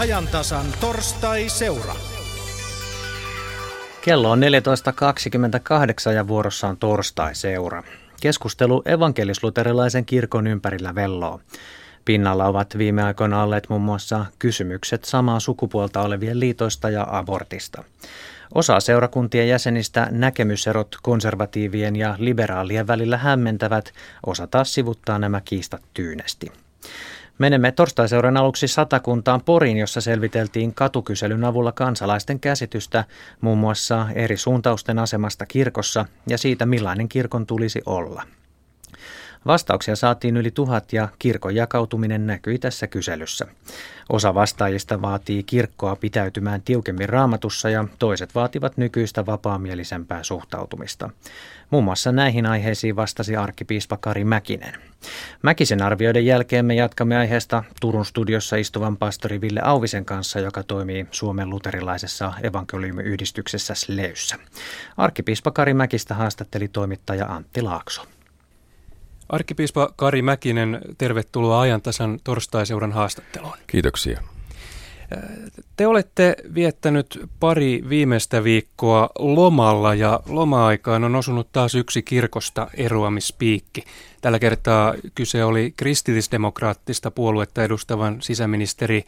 ajantasan torstai-seura. Kello on 14.28 ja vuorossa on torstai-seura. Keskustelu evankelisluterilaisen kirkon ympärillä velloo. Pinnalla ovat viime aikoina olleet muun muassa kysymykset samaa sukupuolta olevien liitoista ja abortista. Osa seurakuntien jäsenistä näkemyserot konservatiivien ja liberaalien välillä hämmentävät, osa taas sivuttaa nämä kiistat tyynesti. Menemme torstaiseuran aluksi satakuntaan Poriin, jossa selviteltiin katukyselyn avulla kansalaisten käsitystä muun muassa eri suuntausten asemasta kirkossa ja siitä millainen kirkon tulisi olla. Vastauksia saatiin yli tuhat ja kirkon jakautuminen näkyi tässä kyselyssä. Osa vastaajista vaatii kirkkoa pitäytymään tiukemmin raamatussa ja toiset vaativat nykyistä vapaamielisempää suhtautumista. Muun muassa näihin aiheisiin vastasi arkkipiispa Kari Mäkinen. Mäkisen arvioiden jälkeen me jatkamme aiheesta Turun studiossa istuvan pastori Ville Auvisen kanssa, joka toimii Suomen luterilaisessa evankeliumiyhdistyksessä Sleyssä. Arkkipiispa Kari Mäkistä haastatteli toimittaja Antti Laakso. Arkkipiispa Kari Mäkinen, tervetuloa ajantasan torstaiseuran haastatteluun. Kiitoksia. Te olette viettänyt pari viimeistä viikkoa lomalla ja loma-aikaan on osunut taas yksi kirkosta eroamispiikki. Tällä kertaa kyse oli kristillisdemokraattista puoluetta edustavan sisäministeri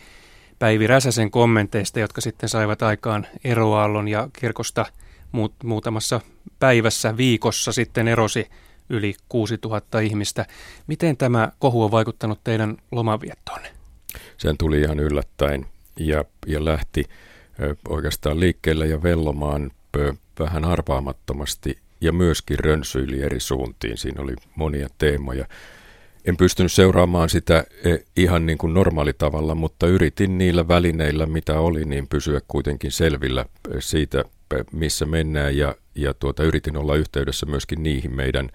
Päivi Räsäsen kommenteista, jotka sitten saivat aikaan eroaallon ja kirkosta muut, muutamassa päivässä viikossa sitten erosi yli 6000 ihmistä. Miten tämä kohu on vaikuttanut teidän lomaviettoonne? Sen tuli ihan yllättäen ja, ja lähti oikeastaan liikkeelle ja vellomaan vähän arvaamattomasti ja myöskin rönsyili eri suuntiin. Siinä oli monia teemoja. En pystynyt seuraamaan sitä ihan niin kuin normaalitavalla, mutta yritin niillä välineillä, mitä oli, niin pysyä kuitenkin selvillä siitä, missä mennään ja, ja tuota, yritin olla yhteydessä myöskin niihin meidän,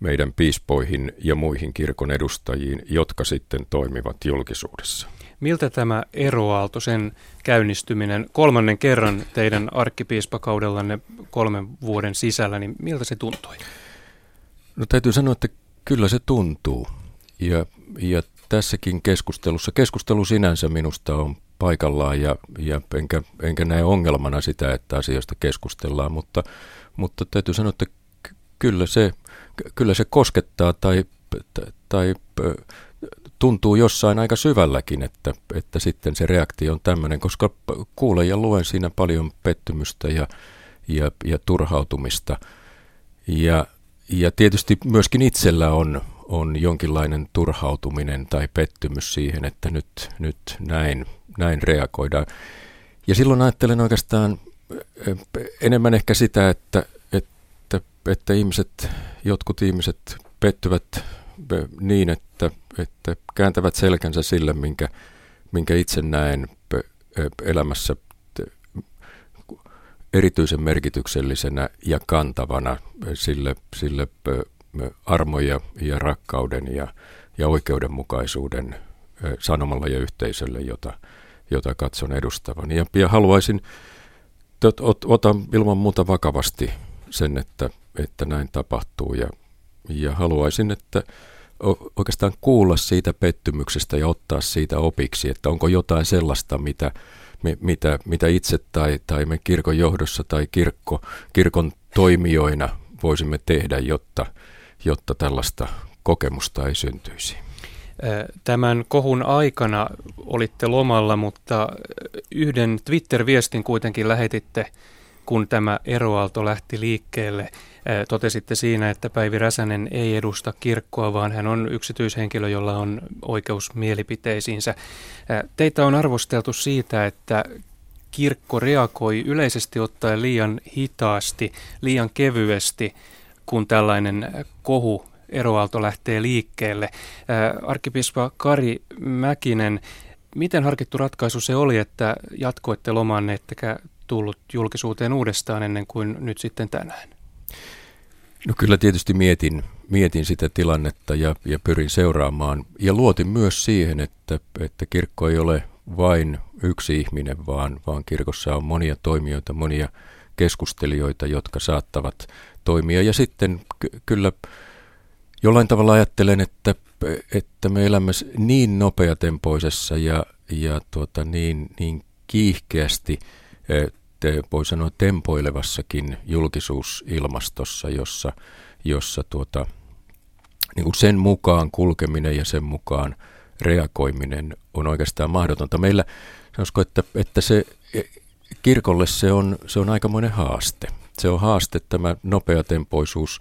meidän piispoihin ja muihin kirkon edustajiin, jotka sitten toimivat julkisuudessa. Miltä tämä eroaalto, sen käynnistyminen kolmannen kerran teidän arkkipiispakaudellanne kolmen vuoden sisällä, niin miltä se tuntui? No täytyy sanoa, että kyllä se tuntuu. Ja, ja tässäkin keskustelussa, keskustelu sinänsä minusta on paikallaan ja, ja enkä, enkä näe ongelmana sitä, että asioista keskustellaan, mutta, mutta täytyy sanoa, että kyllä se, kyllä se koskettaa tai, tai tuntuu jossain aika syvälläkin, että, että sitten se reaktio on tämmöinen, koska kuulen ja luen siinä paljon pettymystä ja, ja, ja turhautumista. Ja, ja tietysti myöskin itsellä on, on jonkinlainen turhautuminen tai pettymys siihen, että nyt, nyt näin, näin reagoidaan. Ja silloin ajattelen oikeastaan enemmän ehkä sitä, että, että, että ihmiset, jotkut ihmiset pettyvät niin, että, että kääntävät selkänsä sille, minkä, minkä itse näen elämässä erityisen merkityksellisenä ja kantavana sille, sille armoja ja rakkauden ja, ja oikeudenmukaisuuden sanomalla ja yhteisölle, jota, jota katson edustavan. Ja, ja haluaisin, ot, ot, otan ilman muuta vakavasti sen, että, että näin tapahtuu ja, ja haluaisin, että oikeastaan kuulla siitä pettymyksestä ja ottaa siitä opiksi, että onko jotain sellaista, mitä, mitä, mitä itse tai, tai me kirkon johdossa tai kirkko, kirkon toimijoina voisimme tehdä, jotta, jotta tällaista kokemusta ei syntyisi. Tämän kohun aikana olitte lomalla, mutta yhden Twitter-viestin kuitenkin lähetitte, kun tämä eroaalto lähti liikkeelle. Totesitte siinä, että Päivi Räsänen ei edusta kirkkoa, vaan hän on yksityishenkilö, jolla on oikeus mielipiteisiinsä. Teitä on arvosteltu siitä, että kirkko reagoi yleisesti ottaen liian hitaasti, liian kevyesti, kun tällainen kohu eroaalto lähtee liikkeelle. Arkkipiispa Kari Mäkinen, miten harkittu ratkaisu se oli, että jatkoitte lomanne ettekä tullut julkisuuteen uudestaan ennen kuin nyt sitten tänään? No kyllä tietysti mietin, mietin sitä tilannetta ja, ja pyrin seuraamaan. Ja luotin myös siihen, että, että kirkko ei ole vain yksi ihminen, vaan, vaan kirkossa on monia toimijoita, monia keskustelijoita, jotka saattavat toimia. Ja sitten ky- kyllä jollain tavalla ajattelen, että, että me elämme niin nopeatempoisessa ja, ja tuota, niin, niin kiihkeästi, te, voi sanoa tempoilevassakin julkisuusilmastossa, jossa, jossa tuota, niin kuin sen mukaan kulkeminen ja sen mukaan reagoiminen on oikeastaan mahdotonta. Meillä sanoisiko, että, että se e, kirkolle se on, se on aikamoinen haaste. Se on haaste tämä nopeatempoisuus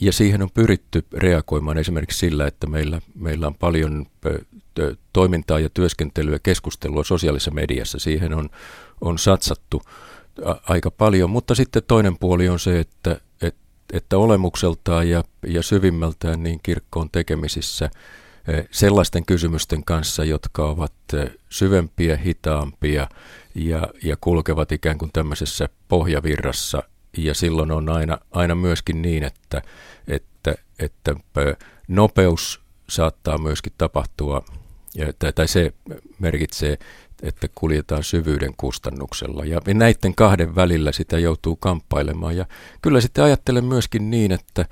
ja siihen on pyritty reagoimaan esimerkiksi sillä, että meillä, meillä on paljon toimintaa ja työskentelyä, keskustelua sosiaalisessa mediassa. Siihen on, on satsattu aika paljon, mutta sitten toinen puoli on se, että, että, että olemukseltaan ja, ja syvimmältään niin kirkko on tekemisissä sellaisten kysymysten kanssa, jotka ovat syvempiä, hitaampia ja, ja kulkevat ikään kuin tämmöisessä pohjavirrassa – ja silloin on aina, aina myöskin niin, että, että, että nopeus saattaa myöskin tapahtua, tai, tai se merkitsee, että kuljetaan syvyyden kustannuksella. Ja näiden kahden välillä sitä joutuu kamppailemaan. Ja kyllä sitten ajattelen myöskin niin, että,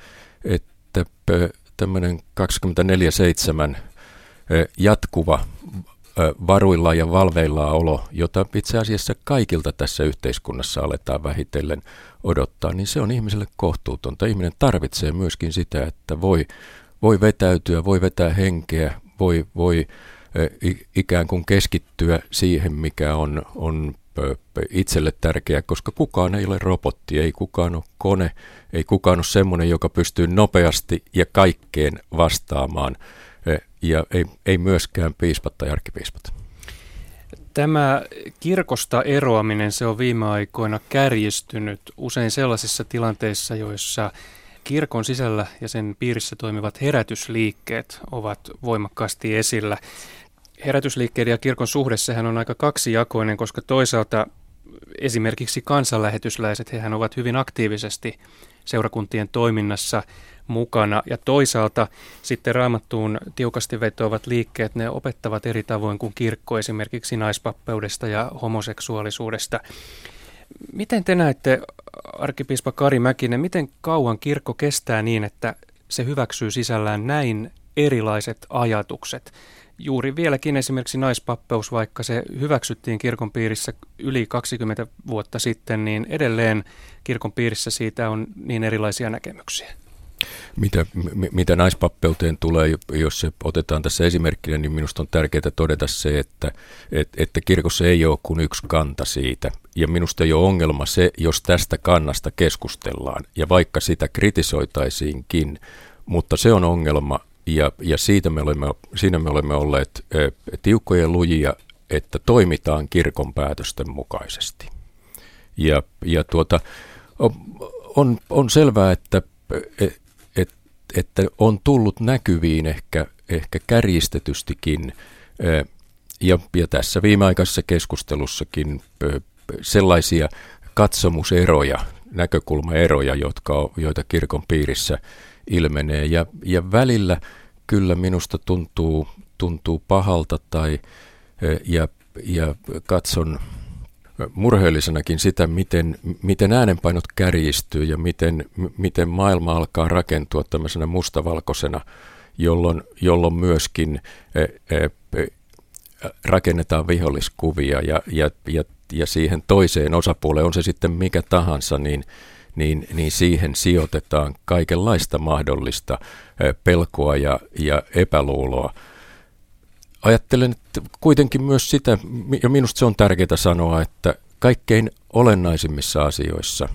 että tämmöinen 24-7 jatkuva varuilla ja valveilla olo, jota itse asiassa kaikilta tässä yhteiskunnassa aletaan vähitellen odottaa, niin se on ihmiselle kohtuutonta. Ihminen tarvitsee myöskin sitä, että voi, voi vetäytyä, voi vetää henkeä, voi, voi ikään kuin keskittyä siihen, mikä on, on itselle tärkeää, koska kukaan ei ole robotti, ei kukaan ole kone, ei kukaan ole semmoinen, joka pystyy nopeasti ja kaikkeen vastaamaan – ja ei, ei myöskään piispat tai arkkipiispat. Tämä kirkosta eroaminen, se on viime aikoina kärjistynyt usein sellaisissa tilanteissa, joissa kirkon sisällä ja sen piirissä toimivat herätysliikkeet ovat voimakkaasti esillä. Herätysliikkeiden ja kirkon suhde, sehän on aika kaksijakoinen, koska toisaalta esimerkiksi kansanlähetysläiset, hehän ovat hyvin aktiivisesti seurakuntien toiminnassa mukana. Ja toisaalta sitten raamattuun tiukasti vetoavat liikkeet, ne opettavat eri tavoin kuin kirkko esimerkiksi naispappeudesta ja homoseksuaalisuudesta. Miten te näette, arkipiispa Kari Mäkinen, miten kauan kirkko kestää niin, että se hyväksyy sisällään näin erilaiset ajatukset? Juuri vieläkin esimerkiksi naispappeus, vaikka se hyväksyttiin kirkon piirissä yli 20 vuotta sitten, niin edelleen kirkon piirissä siitä on niin erilaisia näkemyksiä. Mitä, mitä naispappeuteen tulee, jos se otetaan tässä esimerkkinä, niin minusta on tärkeää todeta se, että, että, että kirkossa ei ole kuin yksi kanta siitä. Ja minusta ei ole ongelma se, jos tästä kannasta keskustellaan, ja vaikka sitä kritisoitaisiinkin, mutta se on ongelma, ja, ja siitä me olemme, siinä me olemme olleet e, tiukkoja lujia, että toimitaan kirkon päätösten mukaisesti. Ja, ja tuota, on, on selvää, että e, että on tullut näkyviin ehkä, ehkä kärjistetystikin ja, ja tässä viimeaikaisessa keskustelussakin sellaisia katsomuseroja, näkökulmaeroja, jotka, joita kirkon piirissä ilmenee. Ja, ja välillä kyllä minusta tuntuu, tuntuu pahalta tai, ja, ja katson murheellisenakin sitä, miten, miten äänenpainot kärjistyy ja miten, miten maailma alkaa rakentua tämmöisenä mustavalkoisena, jolloin, jolloin myöskin e, e, rakennetaan viholliskuvia ja, ja, ja, ja siihen toiseen osapuoleen, on se sitten mikä tahansa, niin, niin, niin siihen sijoitetaan kaikenlaista mahdollista pelkoa ja, ja epäluuloa ajattelen että kuitenkin myös sitä, ja minusta se on tärkeää sanoa, että kaikkein olennaisimmissa asioissa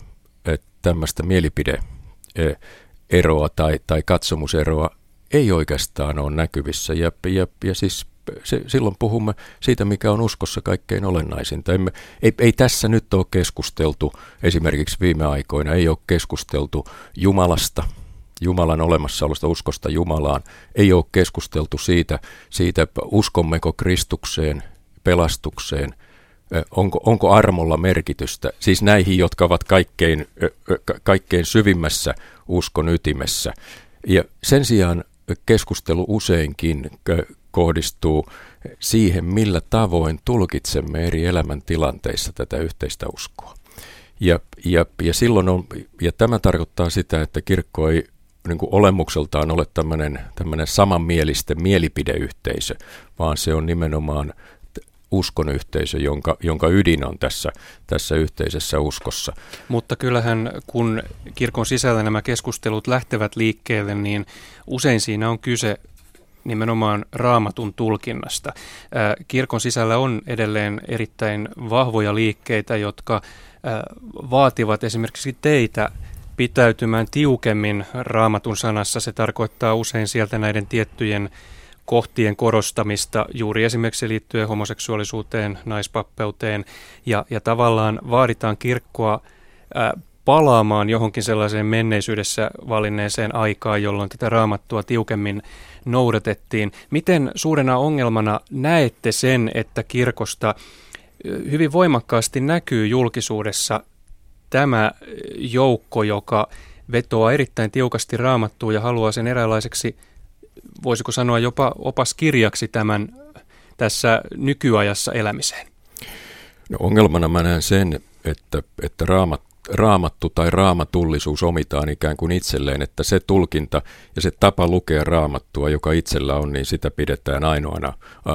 tämmöistä mielipide-eroa tai, tai katsomuseroa ei oikeastaan ole näkyvissä. Ja, ja, ja siis se, silloin puhumme siitä, mikä on uskossa kaikkein olennaisinta. Emme, ei, ei tässä nyt ole keskusteltu, esimerkiksi viime aikoina ei ole keskusteltu Jumalasta – Jumalan olemassaolosta, uskosta Jumalaan. Ei ole keskusteltu siitä, siitä uskommeko Kristukseen, pelastukseen, onko, onko armolla merkitystä, siis näihin, jotka ovat kaikkein, kaikkein syvimmässä uskon ytimessä. Ja sen sijaan keskustelu useinkin kohdistuu siihen, millä tavoin tulkitsemme eri elämäntilanteissa tätä yhteistä uskoa. Ja, ja, ja silloin on, ja tämä tarkoittaa sitä, että kirkko ei niin kuin olemukseltaan ole tämmöinen, tämmöinen samanmielisten mielipideyhteisö, vaan se on nimenomaan uskonyhteisö, jonka, jonka ydin on tässä, tässä yhteisessä uskossa. Mutta kyllähän kun kirkon sisällä nämä keskustelut lähtevät liikkeelle, niin usein siinä on kyse nimenomaan raamatun tulkinnasta. Kirkon sisällä on edelleen erittäin vahvoja liikkeitä, jotka vaativat esimerkiksi teitä pitäytymään tiukemmin raamatun sanassa. Se tarkoittaa usein sieltä näiden tiettyjen kohtien korostamista juuri esimerkiksi liittyen homoseksuaalisuuteen, naispappeuteen ja, ja tavallaan vaaditaan kirkkoa ää, palaamaan johonkin sellaiseen menneisyydessä valinneeseen aikaan, jolloin tätä raamattua tiukemmin noudatettiin. Miten suurena ongelmana näette sen, että kirkosta hyvin voimakkaasti näkyy julkisuudessa tämä joukko, joka vetoaa erittäin tiukasti raamattua ja haluaa sen eräänlaiseksi, voisiko sanoa jopa opaskirjaksi tämän tässä nykyajassa elämiseen? No ongelmana mä näen sen, että, että raamat, raamattu tai raamatullisuus omitaan ikään kuin itselleen, että se tulkinta ja se tapa lukea raamattua, joka itsellä on, niin sitä pidetään ainoana,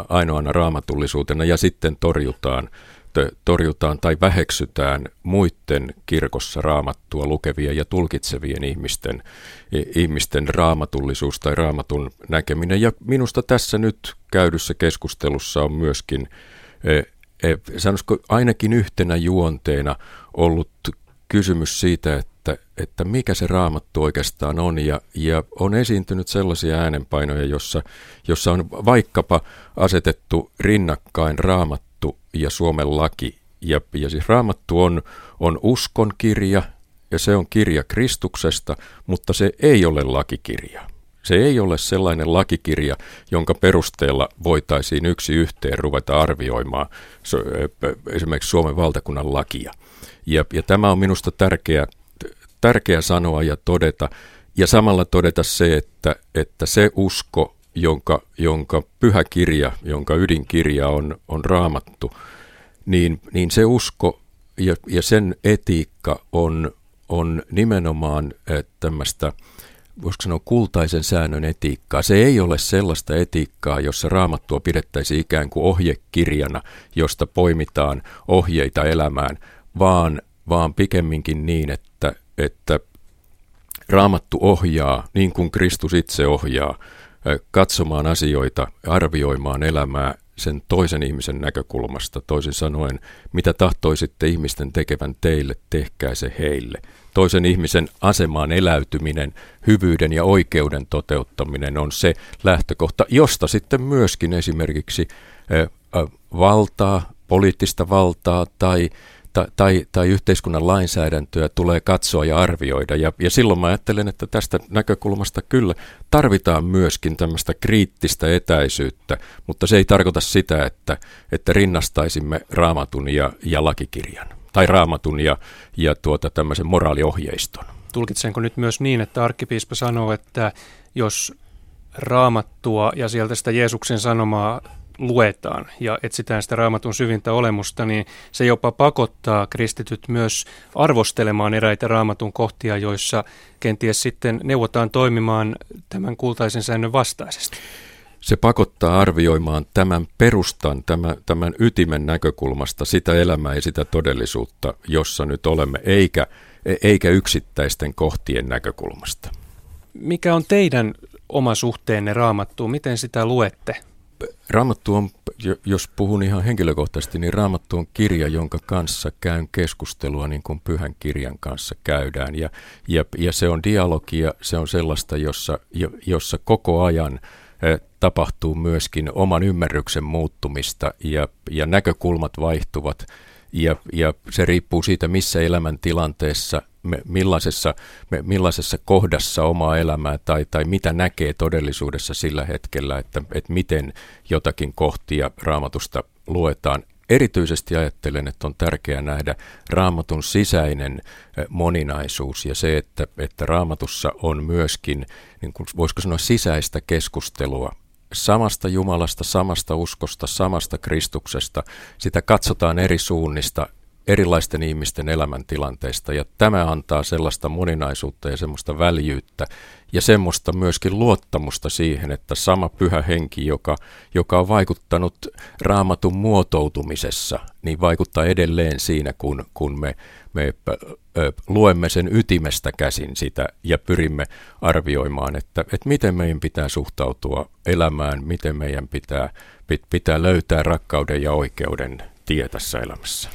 ainoana raamatullisuutena ja sitten torjutaan torjutaan tai väheksytään muiden kirkossa raamattua lukevien ja tulkitsevien ihmisten, ihmisten raamatullisuus tai raamatun näkeminen. Ja minusta tässä nyt käydyssä keskustelussa on myöskin, e, e, sanoisiko ainakin yhtenä juonteena ollut kysymys siitä, että, että mikä se raamattu oikeastaan on. Ja, ja on esiintynyt sellaisia äänenpainoja, jossa, jossa on vaikkapa asetettu rinnakkain raamattu ja Suomen laki. Ja, ja siis Raamattu on, on uskon kirja ja se on kirja Kristuksesta, mutta se ei ole lakikirja. Se ei ole sellainen lakikirja, jonka perusteella voitaisiin yksi yhteen ruveta arvioimaan esimerkiksi Suomen valtakunnan lakia. Ja, ja tämä on minusta tärkeä, tärkeä sanoa ja todeta, ja samalla todeta se, että, että se usko, jonka, jonka pyhä kirja, jonka ydinkirja on, on raamattu, niin, niin se usko ja, ja sen etiikka on, on nimenomaan tämmöistä, voisiko sanoa kultaisen säännön etiikkaa. Se ei ole sellaista etiikkaa, jossa raamattua pidettäisiin ikään kuin ohjekirjana, josta poimitaan ohjeita elämään, vaan, vaan pikemminkin niin, että, että raamattu ohjaa niin kuin Kristus itse ohjaa katsomaan asioita, arvioimaan elämää sen toisen ihmisen näkökulmasta. Toisin sanoen, mitä tahtoisitte ihmisten tekevän teille, tehkää se heille. Toisen ihmisen asemaan eläytyminen, hyvyyden ja oikeuden toteuttaminen on se lähtökohta, josta sitten myöskin esimerkiksi valtaa, poliittista valtaa tai tai, tai, yhteiskunnan lainsäädäntöä tulee katsoa ja arvioida. Ja, ja silloin mä ajattelen, että tästä näkökulmasta kyllä tarvitaan myöskin tämmöistä kriittistä etäisyyttä, mutta se ei tarkoita sitä, että, että rinnastaisimme raamatun ja, ja lakikirjan tai raamatun ja, ja tuota, tämmöisen moraaliohjeiston. Tulkitsenko nyt myös niin, että arkkipiispa sanoo, että jos raamattua ja sieltä sitä Jeesuksen sanomaa luetaan ja etsitään sitä raamatun syvintä olemusta, niin se jopa pakottaa kristityt myös arvostelemaan eräitä raamatun kohtia, joissa kenties sitten neuvotaan toimimaan tämän kultaisen säännön vastaisesti. Se pakottaa arvioimaan tämän perustan, tämän, tämän ytimen näkökulmasta sitä elämää ja sitä todellisuutta, jossa nyt olemme, eikä, eikä yksittäisten kohtien näkökulmasta. Mikä on teidän oma suhteenne raamattuun? Miten sitä luette? Raamattu on, jos puhun ihan henkilökohtaisesti, niin Raamattu on kirja, jonka kanssa käyn keskustelua niin kuin pyhän kirjan kanssa käydään. Ja, ja, ja se on dialogia, se on sellaista, jossa, jossa koko ajan tapahtuu myöskin oman ymmärryksen muuttumista ja, ja näkökulmat vaihtuvat. Ja, ja se riippuu siitä, missä elämäntilanteessa me, millaisessa, me, millaisessa kohdassa omaa elämää tai, tai mitä näkee todellisuudessa sillä hetkellä, että, että miten jotakin kohtia raamatusta luetaan. Erityisesti ajattelen, että on tärkeää nähdä raamatun sisäinen moninaisuus ja se, että, että raamatussa on myöskin, niin kuin voisiko sanoa, sisäistä keskustelua samasta Jumalasta, samasta uskosta, samasta Kristuksesta. Sitä katsotaan eri suunnista erilaisten ihmisten elämäntilanteista ja tämä antaa sellaista moninaisuutta ja semmoista väljyyttä ja semmoista myöskin luottamusta siihen, että sama pyhä henki, joka, joka on vaikuttanut raamatun muotoutumisessa, niin vaikuttaa edelleen siinä, kun, kun me, me luemme sen ytimestä käsin sitä ja pyrimme arvioimaan, että, että miten meidän pitää suhtautua elämään, miten meidän pitää, pitää löytää rakkauden ja oikeuden tie tässä elämässä.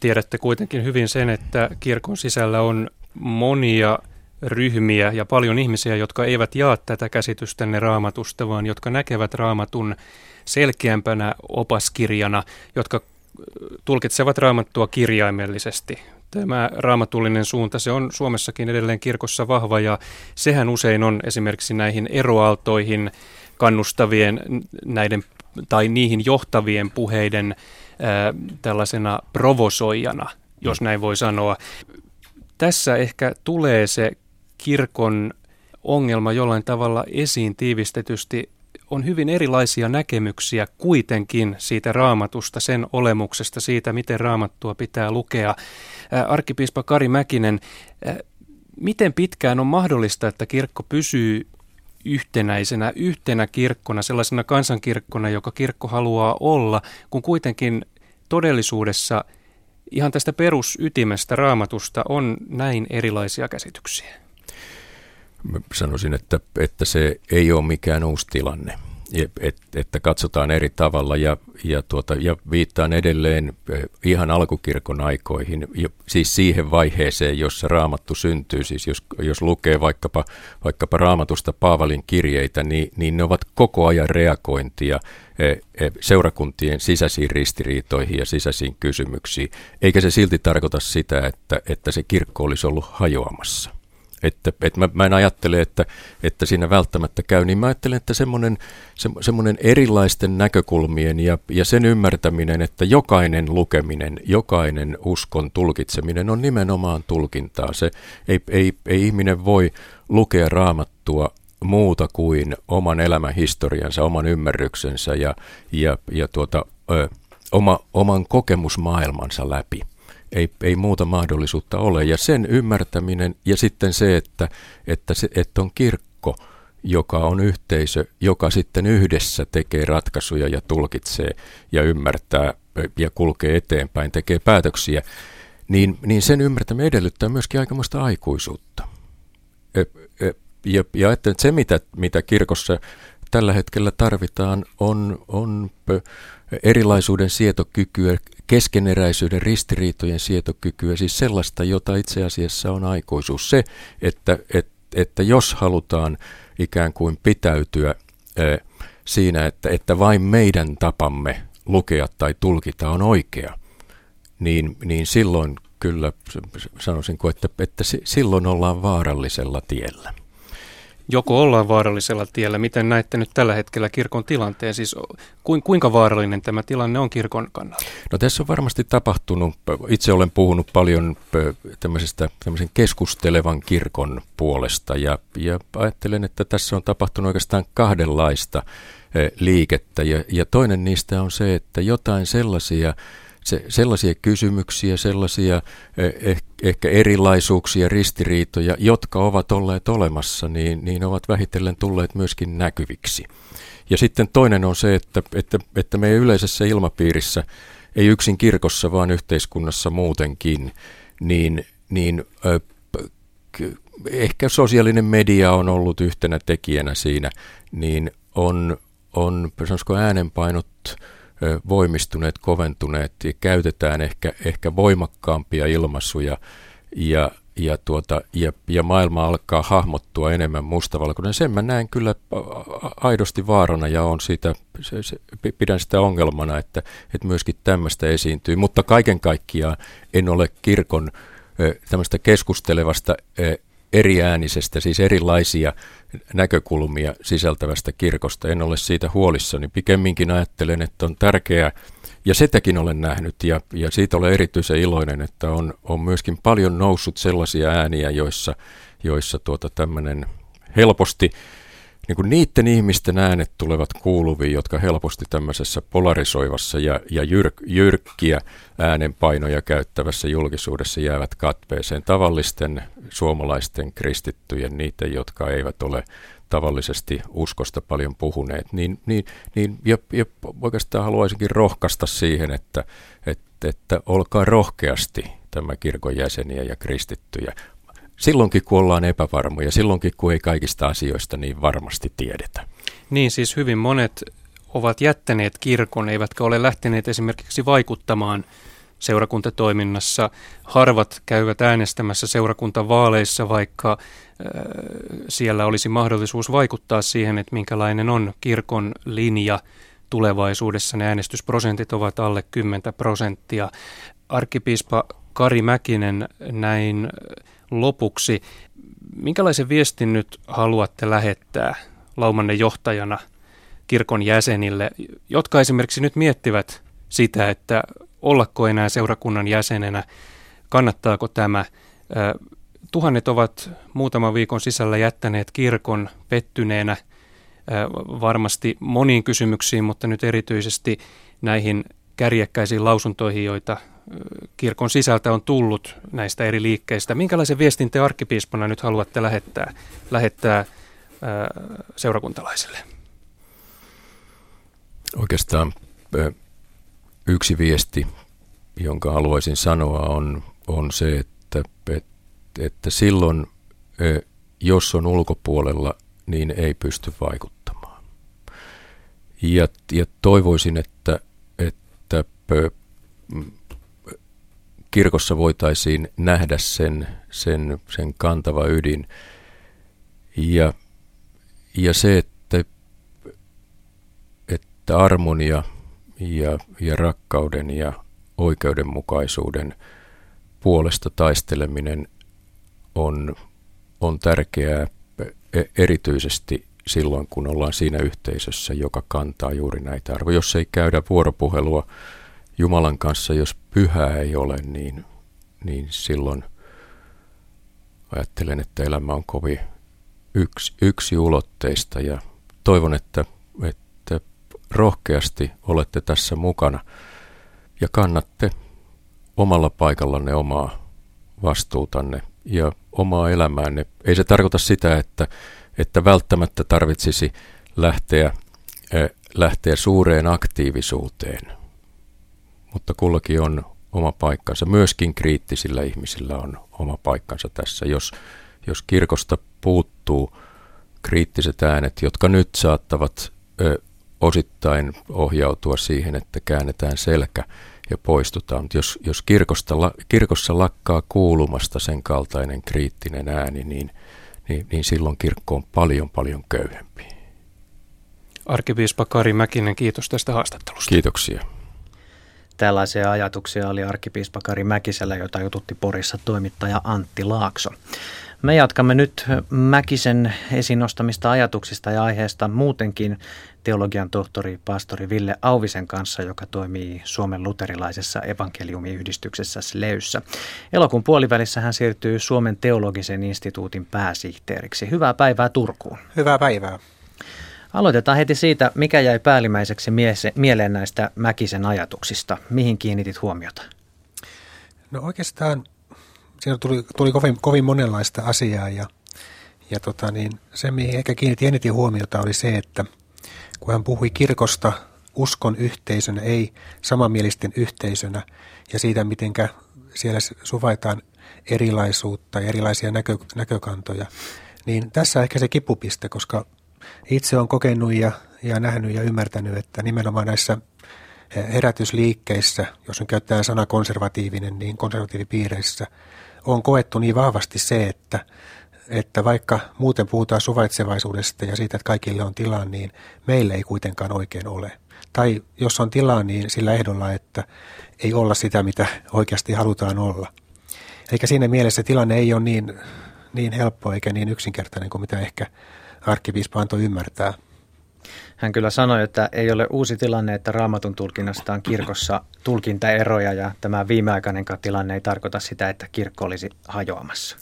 Tiedätte kuitenkin hyvin sen, että kirkon sisällä on monia ryhmiä ja paljon ihmisiä, jotka eivät jaa tätä käsitystänne raamatusta, vaan jotka näkevät raamatun selkeämpänä opaskirjana, jotka tulkitsevat raamattua kirjaimellisesti. Tämä raamatullinen suunta, se on Suomessakin edelleen kirkossa vahva ja sehän usein on esimerkiksi näihin eroaaltoihin kannustavien näiden tai niihin johtavien puheiden ää, tällaisena provosoijana, jos näin voi sanoa. Tässä ehkä tulee se kirkon ongelma jollain tavalla esiin tiivistetysti. On hyvin erilaisia näkemyksiä kuitenkin siitä raamatusta, sen olemuksesta, siitä miten raamattua pitää lukea. Arkkipiispa Kari Mäkinen, miten pitkään on mahdollista, että kirkko pysyy yhtenäisenä, yhtenä kirkkona, sellaisena kansankirkkona, joka kirkko haluaa olla, kun kuitenkin todellisuudessa ihan tästä perusytimestä raamatusta on näin erilaisia käsityksiä? Mä sanoisin, että, että se ei ole mikään uusi tilanne että katsotaan eri tavalla ja, ja, tuota, ja viittaan edelleen eh, ihan alkukirkon aikoihin, siis siihen vaiheeseen, jossa raamattu syntyy. Siis jos, jos lukee vaikkapa, vaikkapa raamatusta Paavalin kirjeitä, niin, niin ne ovat koko ajan reagointia eh, eh, seurakuntien sisäisiin ristiriitoihin ja sisäisiin kysymyksiin, eikä se silti tarkoita sitä, että, että se kirkko olisi ollut hajoamassa. Että, että mä, mä en ajattele, että, että siinä välttämättä käy, niin mä ajattelen, että semmoinen, se, semmoinen erilaisten näkökulmien ja, ja sen ymmärtäminen, että jokainen lukeminen, jokainen uskon tulkitseminen on nimenomaan tulkintaa. Se ei, ei, ei ihminen voi lukea raamattua muuta kuin oman elämän historiansa, oman ymmärryksensä ja, ja, ja tuota, ö, oma, oman kokemusmaailmansa läpi ei, ei muuta mahdollisuutta ole. Ja sen ymmärtäminen ja sitten se, että, että, se, että on kirkko, joka on yhteisö, joka sitten yhdessä tekee ratkaisuja ja tulkitsee ja ymmärtää ja kulkee eteenpäin, tekee päätöksiä, niin, niin sen ymmärtäminen edellyttää myöskin aikamoista aikuisuutta. Ja, ja, että se, mitä, mitä kirkossa tällä hetkellä tarvitaan, on, on erilaisuuden sietokykyä, keskeneräisyyden, ristiriitojen sietokykyä, siis sellaista, jota itse asiassa on aikuisuus. Se, että, että, että jos halutaan ikään kuin pitäytyä siinä, että, että vain meidän tapamme lukea tai tulkita on oikea, niin, niin silloin kyllä sanoisinko, että, että silloin ollaan vaarallisella tiellä joko ollaan vaarallisella tiellä. Miten näette nyt tällä hetkellä kirkon tilanteen? Siis kuinka vaarallinen tämä tilanne on kirkon kannalta? No tässä on varmasti tapahtunut, itse olen puhunut paljon tämmöisestä tämmöisen keskustelevan kirkon puolesta ja, ja ajattelen, että tässä on tapahtunut oikeastaan kahdenlaista liikettä ja, ja toinen niistä on se, että jotain sellaisia se, sellaisia kysymyksiä, sellaisia eh, ehkä erilaisuuksia, ristiriitoja, jotka ovat olleet olemassa, niin, niin ovat vähitellen tulleet myöskin näkyviksi. Ja sitten toinen on se, että, että, että meidän yleisessä ilmapiirissä, ei yksin kirkossa, vaan yhteiskunnassa muutenkin, niin, niin ö, ehkä sosiaalinen media on ollut yhtenä tekijänä siinä, niin on, on sanoisiko äänenpainot voimistuneet, koventuneet ja käytetään ehkä, ehkä voimakkaampia ilmaisuja ja, ja, tuota, ja, ja maailma alkaa hahmottua enemmän mustavalkoinen. Sen mä näen kyllä aidosti vaarana ja on siitä, se, se, pidän sitä ongelmana, että, että myöskin tämmöistä esiintyy. Mutta kaiken kaikkiaan en ole kirkon tämmöistä keskustelevasta eriäänisestä, siis erilaisia näkökulmia sisältävästä kirkosta. En ole siitä huolissani. Pikemminkin ajattelen, että on tärkeää, ja sitäkin olen nähnyt, ja, ja siitä olen erityisen iloinen, että on, on myöskin paljon noussut sellaisia ääniä, joissa, joissa tuota tämmöinen helposti niin kuin niiden ihmisten äänet tulevat kuuluviin, jotka helposti tämmöisessä polarisoivassa ja, ja jyrk, jyrkkiä äänenpainoja käyttävässä julkisuudessa jäävät katveeseen. Tavallisten suomalaisten kristittyjen, niiden, jotka eivät ole tavallisesti uskosta paljon puhuneet, niin, niin, niin ja, ja oikeastaan haluaisinkin rohkaista siihen, että, että, että olkaa rohkeasti tämä kirkon jäseniä ja kristittyjä. Silloinkin, kun ollaan epävarmoja, silloinkin, kun ei kaikista asioista niin varmasti tiedetä. Niin, siis hyvin monet ovat jättäneet kirkon, eivätkä ole lähteneet esimerkiksi vaikuttamaan seurakuntatoiminnassa. Harvat käyvät äänestämässä seurakuntavaaleissa, vaikka äh, siellä olisi mahdollisuus vaikuttaa siihen, että minkälainen on kirkon linja tulevaisuudessa. Ne äänestysprosentit ovat alle 10 prosenttia. Arkkipiispa Kari Mäkinen näin lopuksi. Minkälaisen viestin nyt haluatte lähettää laumanne johtajana kirkon jäsenille, jotka esimerkiksi nyt miettivät sitä, että ollako enää seurakunnan jäsenenä, kannattaako tämä. Tuhannet ovat muutaman viikon sisällä jättäneet kirkon pettyneenä varmasti moniin kysymyksiin, mutta nyt erityisesti näihin kärjekkäisiin lausuntoihin, joita kirkon sisältä on tullut näistä eri liikkeistä. Minkälaisen viestin te arkkipiispana nyt haluatte lähettää, lähettää seurakuntalaisille? Oikeastaan yksi viesti, jonka haluaisin sanoa, on, on se, että, että, että silloin, jos on ulkopuolella, niin ei pysty vaikuttamaan. Ja, ja toivoisin, että, että kirkossa voitaisiin nähdä sen, sen, sen kantava ydin. Ja, ja se, että, että armonia ja, ja rakkauden ja oikeudenmukaisuuden puolesta taisteleminen on, on tärkeää e, erityisesti silloin, kun ollaan siinä yhteisössä, joka kantaa juuri näitä arvoja. Jos ei käydä vuoropuhelua Jumalan kanssa, jos pyhää ei ole, niin, niin silloin ajattelen, että elämä on kovin yksi, yksi ulotteista ja toivon, että, että rohkeasti olette tässä mukana ja kannatte omalla paikallanne omaa vastuutanne ja omaa elämäänne. Ei se tarkoita sitä, että, että välttämättä tarvitsisi lähteä, äh, lähteä suureen aktiivisuuteen, mutta kullakin on oma paikkansa. Myöskin kriittisillä ihmisillä on oma paikkansa tässä. Jos, jos kirkosta puuttuu kriittiset äänet, jotka nyt saattavat ö, osittain ohjautua siihen, että käännetään selkä ja poistutaan. Mutta jos, jos kirkosta, kirkossa lakkaa kuulumasta sen kaltainen kriittinen ääni, niin, niin, niin silloin kirkko on paljon paljon köyhempi. Arkipiispa Kari Mäkinen, kiitos tästä haastattelusta. Kiitoksia. Tällaisia ajatuksia oli arkkipiispa Kari Mäkisellä, jota jututti Porissa toimittaja Antti Laakso. Me jatkamme nyt Mäkisen esiin nostamista ajatuksista ja aiheesta muutenkin teologian tohtori, pastori Ville Auvisen kanssa, joka toimii Suomen luterilaisessa evankeliumiyhdistyksessä Sleyssä. Elokuun puolivälissä hän siirtyy Suomen teologisen instituutin pääsihteeriksi. Hyvää päivää Turkuun. Hyvää päivää. Aloitetaan heti siitä, mikä jäi päällimmäiseksi mieleen näistä Mäkisen ajatuksista. Mihin kiinnitit huomiota? No oikeastaan siinä tuli, tuli kovin, kovin monenlaista asiaa ja, ja tota niin, se, mihin ehkä kiinnitin eniten huomiota, oli se, että kun hän puhui kirkosta uskon yhteisönä, ei samanmielisten yhteisönä ja siitä, miten siellä suvaitaan erilaisuutta ja erilaisia näkö, näkökantoja, niin tässä ehkä se kipupiste, koska itse olen kokenut ja, ja nähnyt ja ymmärtänyt, että nimenomaan näissä herätysliikkeissä, jos on käyttää sana konservatiivinen, niin konservatiivipiireissä on koettu niin vahvasti se, että, että vaikka muuten puhutaan suvaitsevaisuudesta ja siitä, että kaikille on tilaa, niin meille ei kuitenkaan oikein ole. Tai jos on tilaa, niin sillä ehdolla, että ei olla sitä, mitä oikeasti halutaan olla. Eikä siinä mielessä tilanne ei ole niin, niin helppo eikä niin yksinkertainen kuin mitä ehkä arkkipiispa antoi ymmärtää. Hän kyllä sanoi, että ei ole uusi tilanne, että raamatun tulkinnasta on kirkossa tulkintaeroja ja tämä viimeaikainen tilanne ei tarkoita sitä, että kirkko olisi hajoamassa.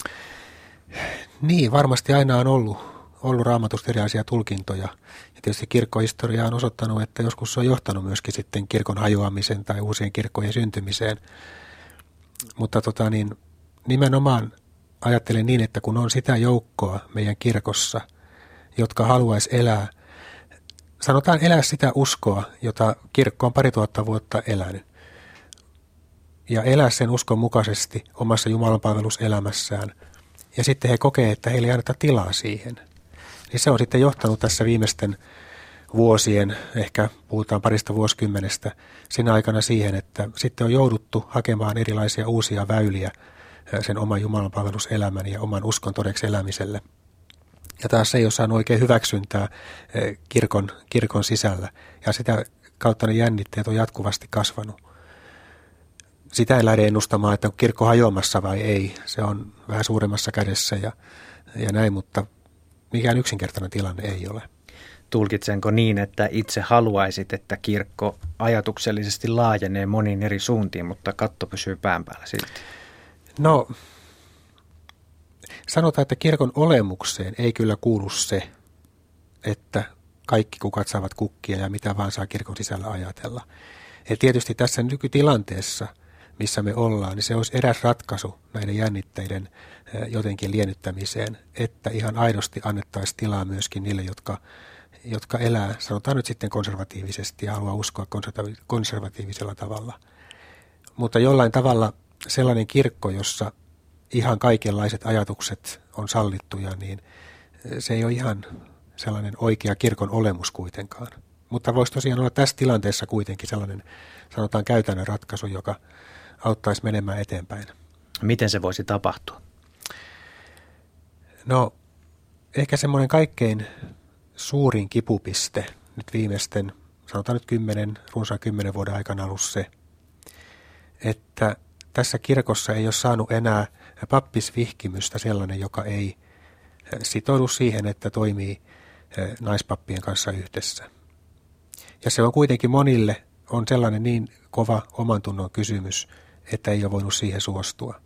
Niin, varmasti aina on ollut, ollut raamatusta erilaisia tulkintoja. Ja tietysti kirkkohistoria on osoittanut, että joskus se on johtanut myöskin sitten kirkon hajoamisen tai uusien kirkkojen syntymiseen. Mutta tota niin, nimenomaan ajattelen niin, että kun on sitä joukkoa meidän kirkossa, jotka haluaisi elää, sanotaan elää sitä uskoa, jota kirkko on pari tuhatta vuotta elänyt, ja elää sen uskon mukaisesti omassa Jumalanpalveluselämässään, ja sitten he kokee, että heille ei anneta tilaa siihen. Niin se on sitten johtanut tässä viimeisten vuosien, ehkä puhutaan parista vuosikymmenestä, siinä aikana siihen, että sitten on jouduttu hakemaan erilaisia uusia väyliä sen oman jumalanpalveluselämän ja oman uskon todeksi elämiselle. Ja taas se ei ole saanut oikein hyväksyntää kirkon, kirkon sisällä, ja sitä kautta ne jännitteet on jatkuvasti kasvanut. Sitä ei lähde ennustamaan, että kirkko hajoamassa vai ei. Se on vähän suuremmassa kädessä ja, ja näin, mutta mikään yksinkertainen tilanne ei ole. Tulkitsenko niin, että itse haluaisit, että kirkko ajatuksellisesti laajenee moniin eri suuntiin, mutta katto pysyy pään päällä silti? No, sanotaan, että kirkon olemukseen ei kyllä kuulu se, että kaikki kukat saavat kukkia ja mitä vaan saa kirkon sisällä ajatella. Ja tietysti tässä nykytilanteessa, missä me ollaan, niin se olisi eräs ratkaisu näiden jännitteiden jotenkin liennyttämiseen, että ihan aidosti annettaisiin tilaa myöskin niille, jotka, jotka elää, sanotaan nyt sitten konservatiivisesti ja haluaa uskoa konservatiivisella tavalla. Mutta jollain tavalla sellainen kirkko, jossa ihan kaikenlaiset ajatukset on sallittuja, niin se ei ole ihan sellainen oikea kirkon olemus kuitenkaan. Mutta voisi tosiaan olla tässä tilanteessa kuitenkin sellainen, sanotaan käytännön ratkaisu, joka auttaisi menemään eteenpäin. Miten se voisi tapahtua? No, ehkä semmoinen kaikkein suurin kipupiste nyt viimeisten, sanotaan nyt kymmenen, runsaan kymmenen vuoden aikana ollut se, että tässä kirkossa ei ole saanut enää pappisvihkimystä sellainen, joka ei sitoudu siihen, että toimii naispappien kanssa yhdessä. Ja se on kuitenkin monille on sellainen niin kova oman tunnon kysymys, että ei ole voinut siihen suostua.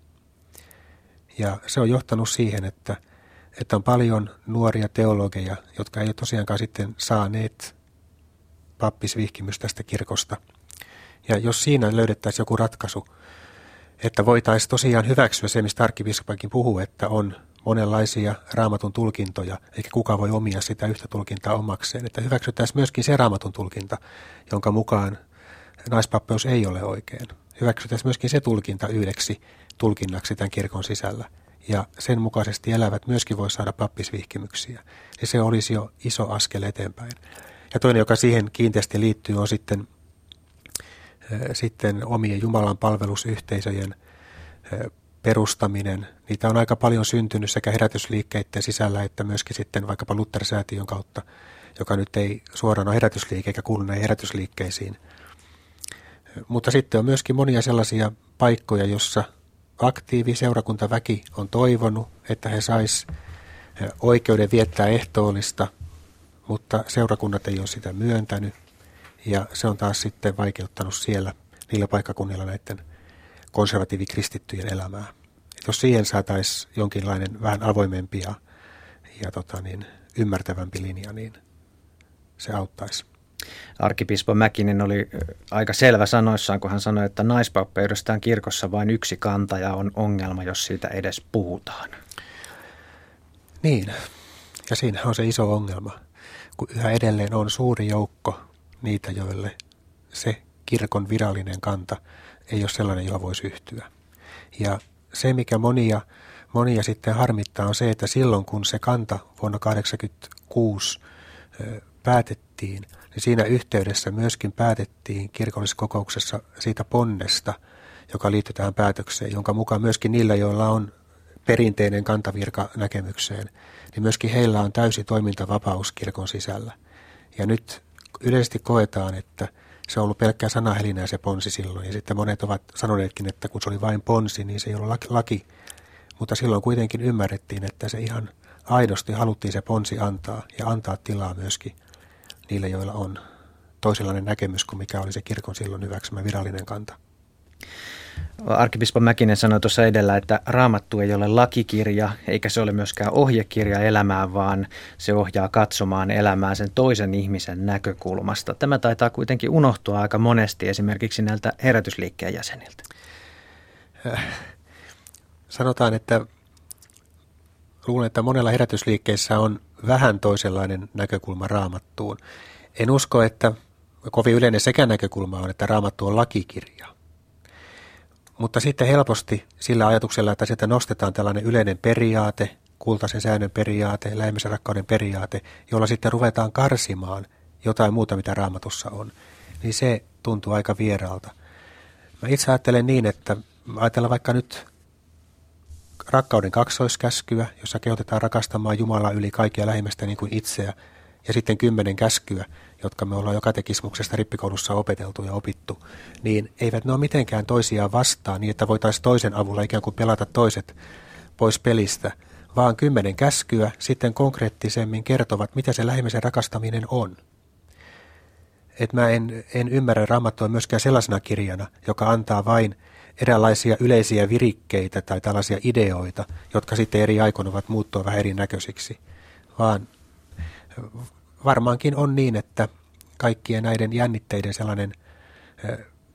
Ja se on johtanut siihen, että, että on paljon nuoria teologeja, jotka ei ole tosiaankaan sitten saaneet pappisvihkimys tästä kirkosta. Ja jos siinä löydettäisiin joku ratkaisu, että voitaisiin tosiaan hyväksyä se, mistä arkkipiispakin puhuu, että on monenlaisia raamatun tulkintoja, eikä kukaan voi omia sitä yhtä tulkintaa omakseen. Että hyväksyttäisiin myöskin se raamatun tulkinta, jonka mukaan naispappeus ei ole oikein. Hyväksyttäisiin myöskin se tulkinta yhdeksi tulkinnaksi tämän kirkon sisällä. Ja sen mukaisesti elävät myöskin voi saada pappisvihkimyksiä. Ja se olisi jo iso askel eteenpäin. Ja toinen, joka siihen kiinteästi liittyy, on sitten sitten omien Jumalan palvelusyhteisöjen perustaminen. Niitä on aika paljon syntynyt sekä herätysliikkeiden sisällä että myöskin sitten vaikkapa Luther-säätiön kautta, joka nyt ei suoraan ole herätysliike eikä kuulu näihin herätysliikkeisiin. Mutta sitten on myöskin monia sellaisia paikkoja, jossa aktiivi seurakuntaväki on toivonut, että he sais oikeuden viettää ehtoollista, mutta seurakunnat ei ole sitä myöntänyt ja se on taas sitten vaikeuttanut siellä niillä paikkakunnilla näiden konservatiivikristittyjen elämää. Et jos siihen saataisiin jonkinlainen vähän avoimempi ja, ja tota niin, ymmärtävämpi linja, niin se auttaisi. Arkipispo Mäkinen oli aika selvä sanoissaan, kun hän sanoi, että naispappeudestaan kirkossa vain yksi kantaja on ongelma, jos siitä edes puhutaan. Niin, ja siinä on se iso ongelma, kun yhä edelleen on suuri joukko niitä, joille se kirkon virallinen kanta ei ole sellainen, johon voisi yhtyä. Ja se, mikä monia, monia sitten harmittaa, on se, että silloin kun se kanta vuonna 1986 päätettiin, niin siinä yhteydessä myöskin päätettiin kirkolliskokouksessa siitä ponnesta, joka liittyy tähän päätökseen, jonka mukaan myöskin niillä, joilla on perinteinen kantavirka näkemykseen, niin myöskin heillä on täysi toimintavapaus kirkon sisällä. Ja nyt yleisesti koetaan, että se on ollut pelkkää sanahelinää se ponsi silloin. Ja sitten monet ovat sanoneetkin, että kun se oli vain ponsi, niin se ei ollut laki. Mutta silloin kuitenkin ymmärrettiin, että se ihan aidosti haluttiin se ponsi antaa ja antaa tilaa myöskin niille, joilla on toisenlainen näkemys kuin mikä oli se kirkon silloin hyväksymä virallinen kanta. Arkkipiispa Mäkinen sanoi tuossa edellä, että raamattu ei ole lakikirja, eikä se ole myöskään ohjekirja elämään, vaan se ohjaa katsomaan elämää sen toisen ihmisen näkökulmasta. Tämä taitaa kuitenkin unohtua aika monesti esimerkiksi näiltä herätysliikkeen jäseniltä. Sanotaan, että luulen, että monella herätysliikkeessä on vähän toisenlainen näkökulma raamattuun. En usko, että kovin yleinen sekä näkökulma on, että raamattu on lakikirja. Mutta sitten helposti sillä ajatuksella, että sieltä nostetaan tällainen yleinen periaate, kultaisen säännön periaate, lähemmisen rakkauden periaate, jolla sitten ruvetaan karsimaan jotain muuta, mitä raamatussa on, niin se tuntuu aika vieraalta. Mä itse ajattelen niin, että ajatellaan vaikka nyt rakkauden kaksoiskäskyä, jossa kehotetaan rakastamaan Jumalaa yli kaikkia lähimmästä niin kuin itseä, ja sitten kymmenen käskyä, jotka me ollaan jo katekismuksesta rippikoulussa opeteltu ja opittu, niin eivät ne ole mitenkään toisiaan vastaan niin, että voitaisiin toisen avulla ikään kuin pelata toiset pois pelistä, vaan kymmenen käskyä sitten konkreettisemmin kertovat, mitä se lähimmäisen rakastaminen on. Et mä en, en ymmärrä raamattua myöskään sellaisena kirjana, joka antaa vain eräänlaisia yleisiä virikkeitä tai tällaisia ideoita, jotka sitten eri aikoina ovat muuttua vähän erinäköisiksi, vaan varmaankin on niin, että kaikkien näiden jännitteiden sellainen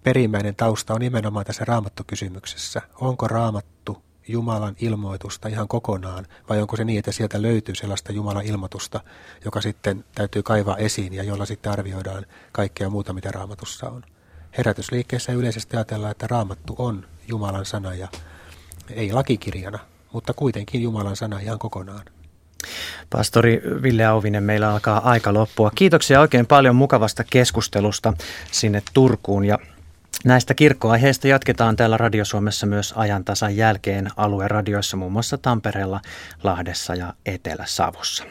perimmäinen tausta on nimenomaan tässä raamattukysymyksessä. Onko raamattu Jumalan ilmoitusta ihan kokonaan, vai onko se niin, että sieltä löytyy sellaista Jumalan ilmoitusta, joka sitten täytyy kaivaa esiin ja jolla sitten arvioidaan kaikkea muuta, mitä raamatussa on. Herätysliikkeessä yleisesti ajatellaan, että raamattu on Jumalan sana ja ei lakikirjana, mutta kuitenkin Jumalan sana ihan kokonaan. Pastori Ville Auvinen, meillä alkaa aika loppua. Kiitoksia oikein paljon mukavasta keskustelusta sinne Turkuun ja Näistä kirkkoaiheista jatketaan täällä Radio Suomessa myös ajantasan jälkeen alueradioissa muun muassa Tampereella, Lahdessa ja Etelä-Savossa.